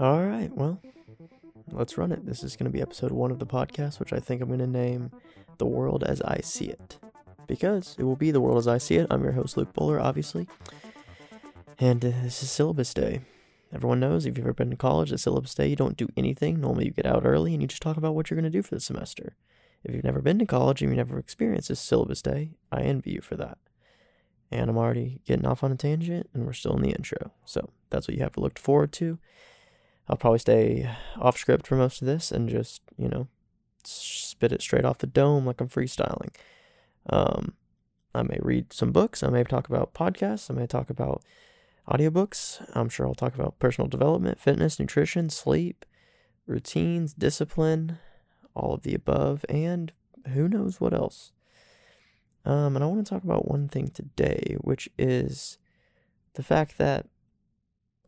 All right, well, let's run it. This is going to be episode one of the podcast, which I think I'm going to name The World as I See It. Because it will be The World as I See It. I'm your host, Luke Bowler, obviously. And uh, this is syllabus day. Everyone knows if you've ever been to college, at syllabus day, you don't do anything. Normally, you get out early and you just talk about what you're going to do for the semester. If you've never been to college and you've never experienced a syllabus day, I envy you for that. And I'm already getting off on a tangent, and we're still in the intro. So that's what you have to look forward to. I'll probably stay off script for most of this and just, you know, spit it straight off the dome like I'm freestyling. Um, I may read some books. I may talk about podcasts. I may talk about audiobooks. I'm sure I'll talk about personal development, fitness, nutrition, sleep, routines, discipline, all of the above, and who knows what else. Um, and I want to talk about one thing today, which is the fact that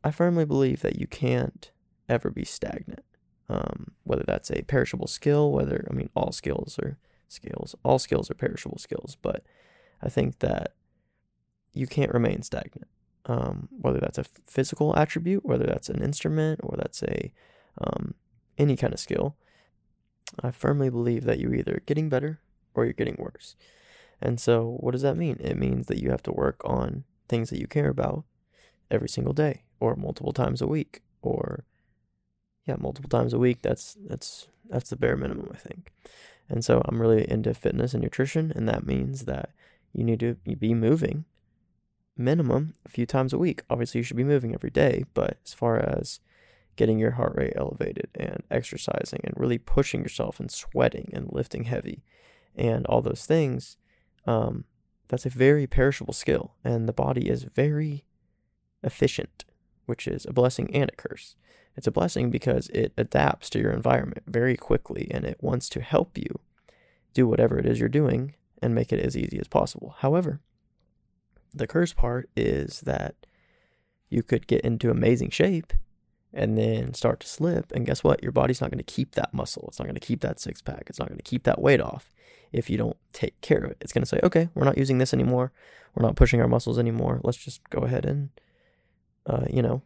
I firmly believe that you can't ever be stagnant. Um, whether that's a perishable skill, whether, I mean, all skills are skills, all skills are perishable skills, but I think that you can't remain stagnant. Um, whether that's a physical attribute, whether that's an instrument, or that's a um, any kind of skill, I firmly believe that you're either getting better or you're getting worse. And so, what does that mean? It means that you have to work on things that you care about every single day, or multiple times a week, or yeah, multiple times a week. That's that's that's the bare minimum, I think. And so I'm really into fitness and nutrition, and that means that you need to be moving minimum a few times a week. Obviously, you should be moving every day, but as far as getting your heart rate elevated and exercising and really pushing yourself and sweating and lifting heavy and all those things, um, that's a very perishable skill, and the body is very efficient, which is a blessing and a curse. It's a blessing because it adapts to your environment very quickly and it wants to help you do whatever it is you're doing and make it as easy as possible. However, the curse part is that you could get into amazing shape and then start to slip. And guess what? Your body's not going to keep that muscle. It's not going to keep that six pack. It's not going to keep that weight off if you don't take care of it. It's going to say, okay, we're not using this anymore. We're not pushing our muscles anymore. Let's just go ahead and, uh, you know,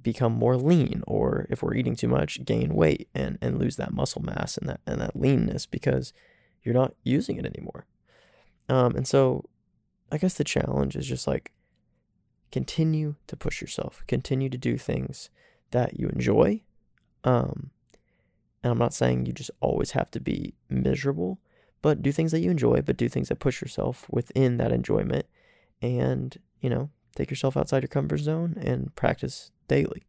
become more lean or if we're eating too much gain weight and and lose that muscle mass and that and that leanness because you're not using it anymore um and so i guess the challenge is just like continue to push yourself continue to do things that you enjoy um and i'm not saying you just always have to be miserable but do things that you enjoy but do things that push yourself within that enjoyment and you know take yourself outside your comfort zone and practice daily.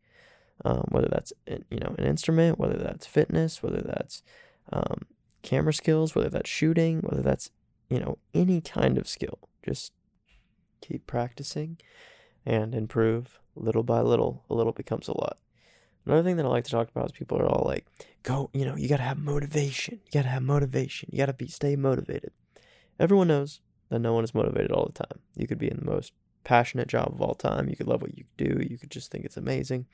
Um, whether that's you know an instrument, whether that's fitness, whether that's um, camera skills, whether that's shooting, whether that's you know any kind of skill. Just keep practicing and improve little by little. A little becomes a lot. Another thing that I like to talk about is people are all like, "Go, you know, you gotta have motivation. You gotta have motivation. You gotta be stay motivated." Everyone knows that no one is motivated all the time. You could be in the most passionate job of all time. You could love what you do. You could just think it's amazing,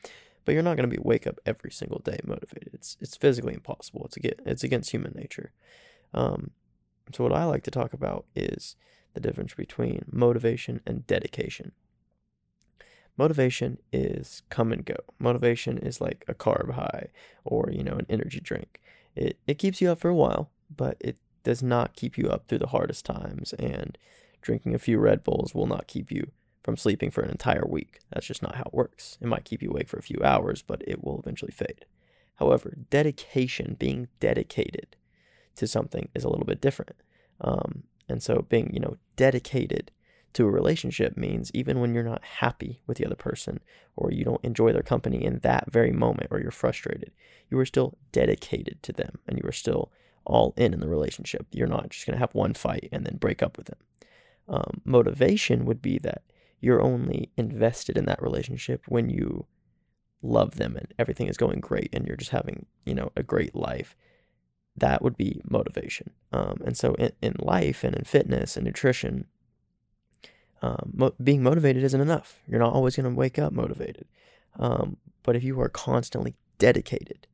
but you're not going to be wake up every single day motivated. It's it's physically impossible. It's against it's against human nature. Um, so what I like to talk about is the difference between motivation and dedication. Motivation is come and go. Motivation is like a carb high or you know an energy drink. It it keeps you up for a while, but it does not keep you up through the hardest times and drinking a few Red Bulls will not keep you from sleeping for an entire week. That's just not how it works. It might keep you awake for a few hours, but it will eventually fade. However, dedication, being dedicated to something, is a little bit different. Um, and so, being you know dedicated to a relationship means even when you're not happy with the other person, or you don't enjoy their company in that very moment, or you're frustrated, you are still dedicated to them, and you are still all in in the relationship. You're not just gonna have one fight and then break up with them. Um, motivation would be that you're only invested in that relationship when you love them and everything is going great and you're just having you know a great life that would be motivation um, and so in, in life and in fitness and nutrition um, mo- being motivated isn't enough you're not always going to wake up motivated um, but if you are constantly dedicated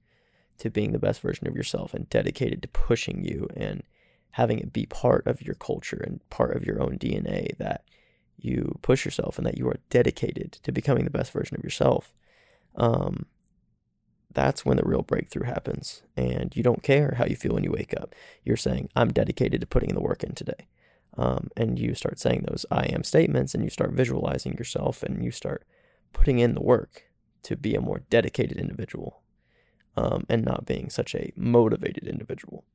to being the best version of yourself and dedicated to pushing you and having it be part of your culture and part of your own dna that you push yourself and that you are dedicated to becoming the best version of yourself, um, that's when the real breakthrough happens. And you don't care how you feel when you wake up. You're saying, I'm dedicated to putting in the work in today. Um, and you start saying those I am statements and you start visualizing yourself and you start putting in the work to be a more dedicated individual um, and not being such a motivated individual.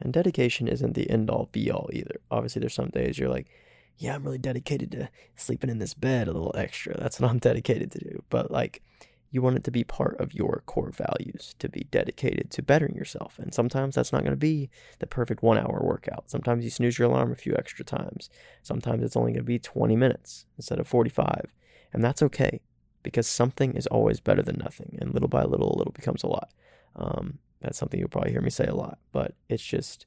And dedication isn't the end all be all either. Obviously, there's some days you're like, yeah, I'm really dedicated to sleeping in this bed a little extra. That's what I'm dedicated to do. But like, you want it to be part of your core values to be dedicated to bettering yourself. And sometimes that's not going to be the perfect one hour workout. Sometimes you snooze your alarm a few extra times. Sometimes it's only going to be 20 minutes instead of 45. And that's okay because something is always better than nothing. And little by little, a little becomes a lot. Um, that's something you'll probably hear me say a lot, but it's just,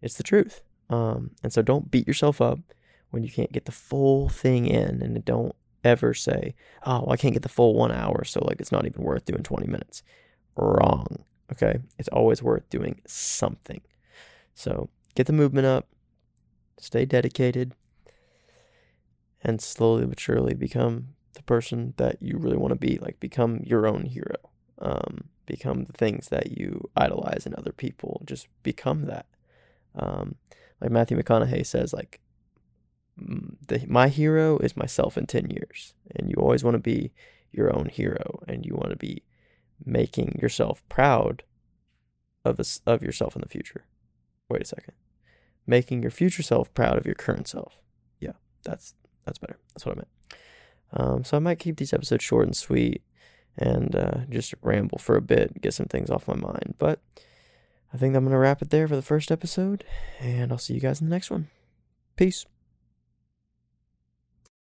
it's the truth. Um, and so don't beat yourself up when you can't get the full thing in and don't ever say, oh, well, I can't get the full one hour, so like it's not even worth doing 20 minutes. Wrong. Okay. It's always worth doing something. So get the movement up, stay dedicated, and slowly but surely become the person that you really want to be. Like become your own hero. Um, become the things that you idolize in other people. Just become that. Um, like Matthew McConaughey says, like the, my hero is myself in 10 years. And you always want to be your own hero and you want to be making yourself proud of of yourself in the future. Wait a second. Making your future self proud of your current self. Yeah, that's that's better. That's what I meant. Um, so I might keep these episodes short and sweet and uh, just ramble for a bit, get some things off my mind. But I think I'm going to wrap it there for the first episode, and I'll see you guys in the next one. Peace.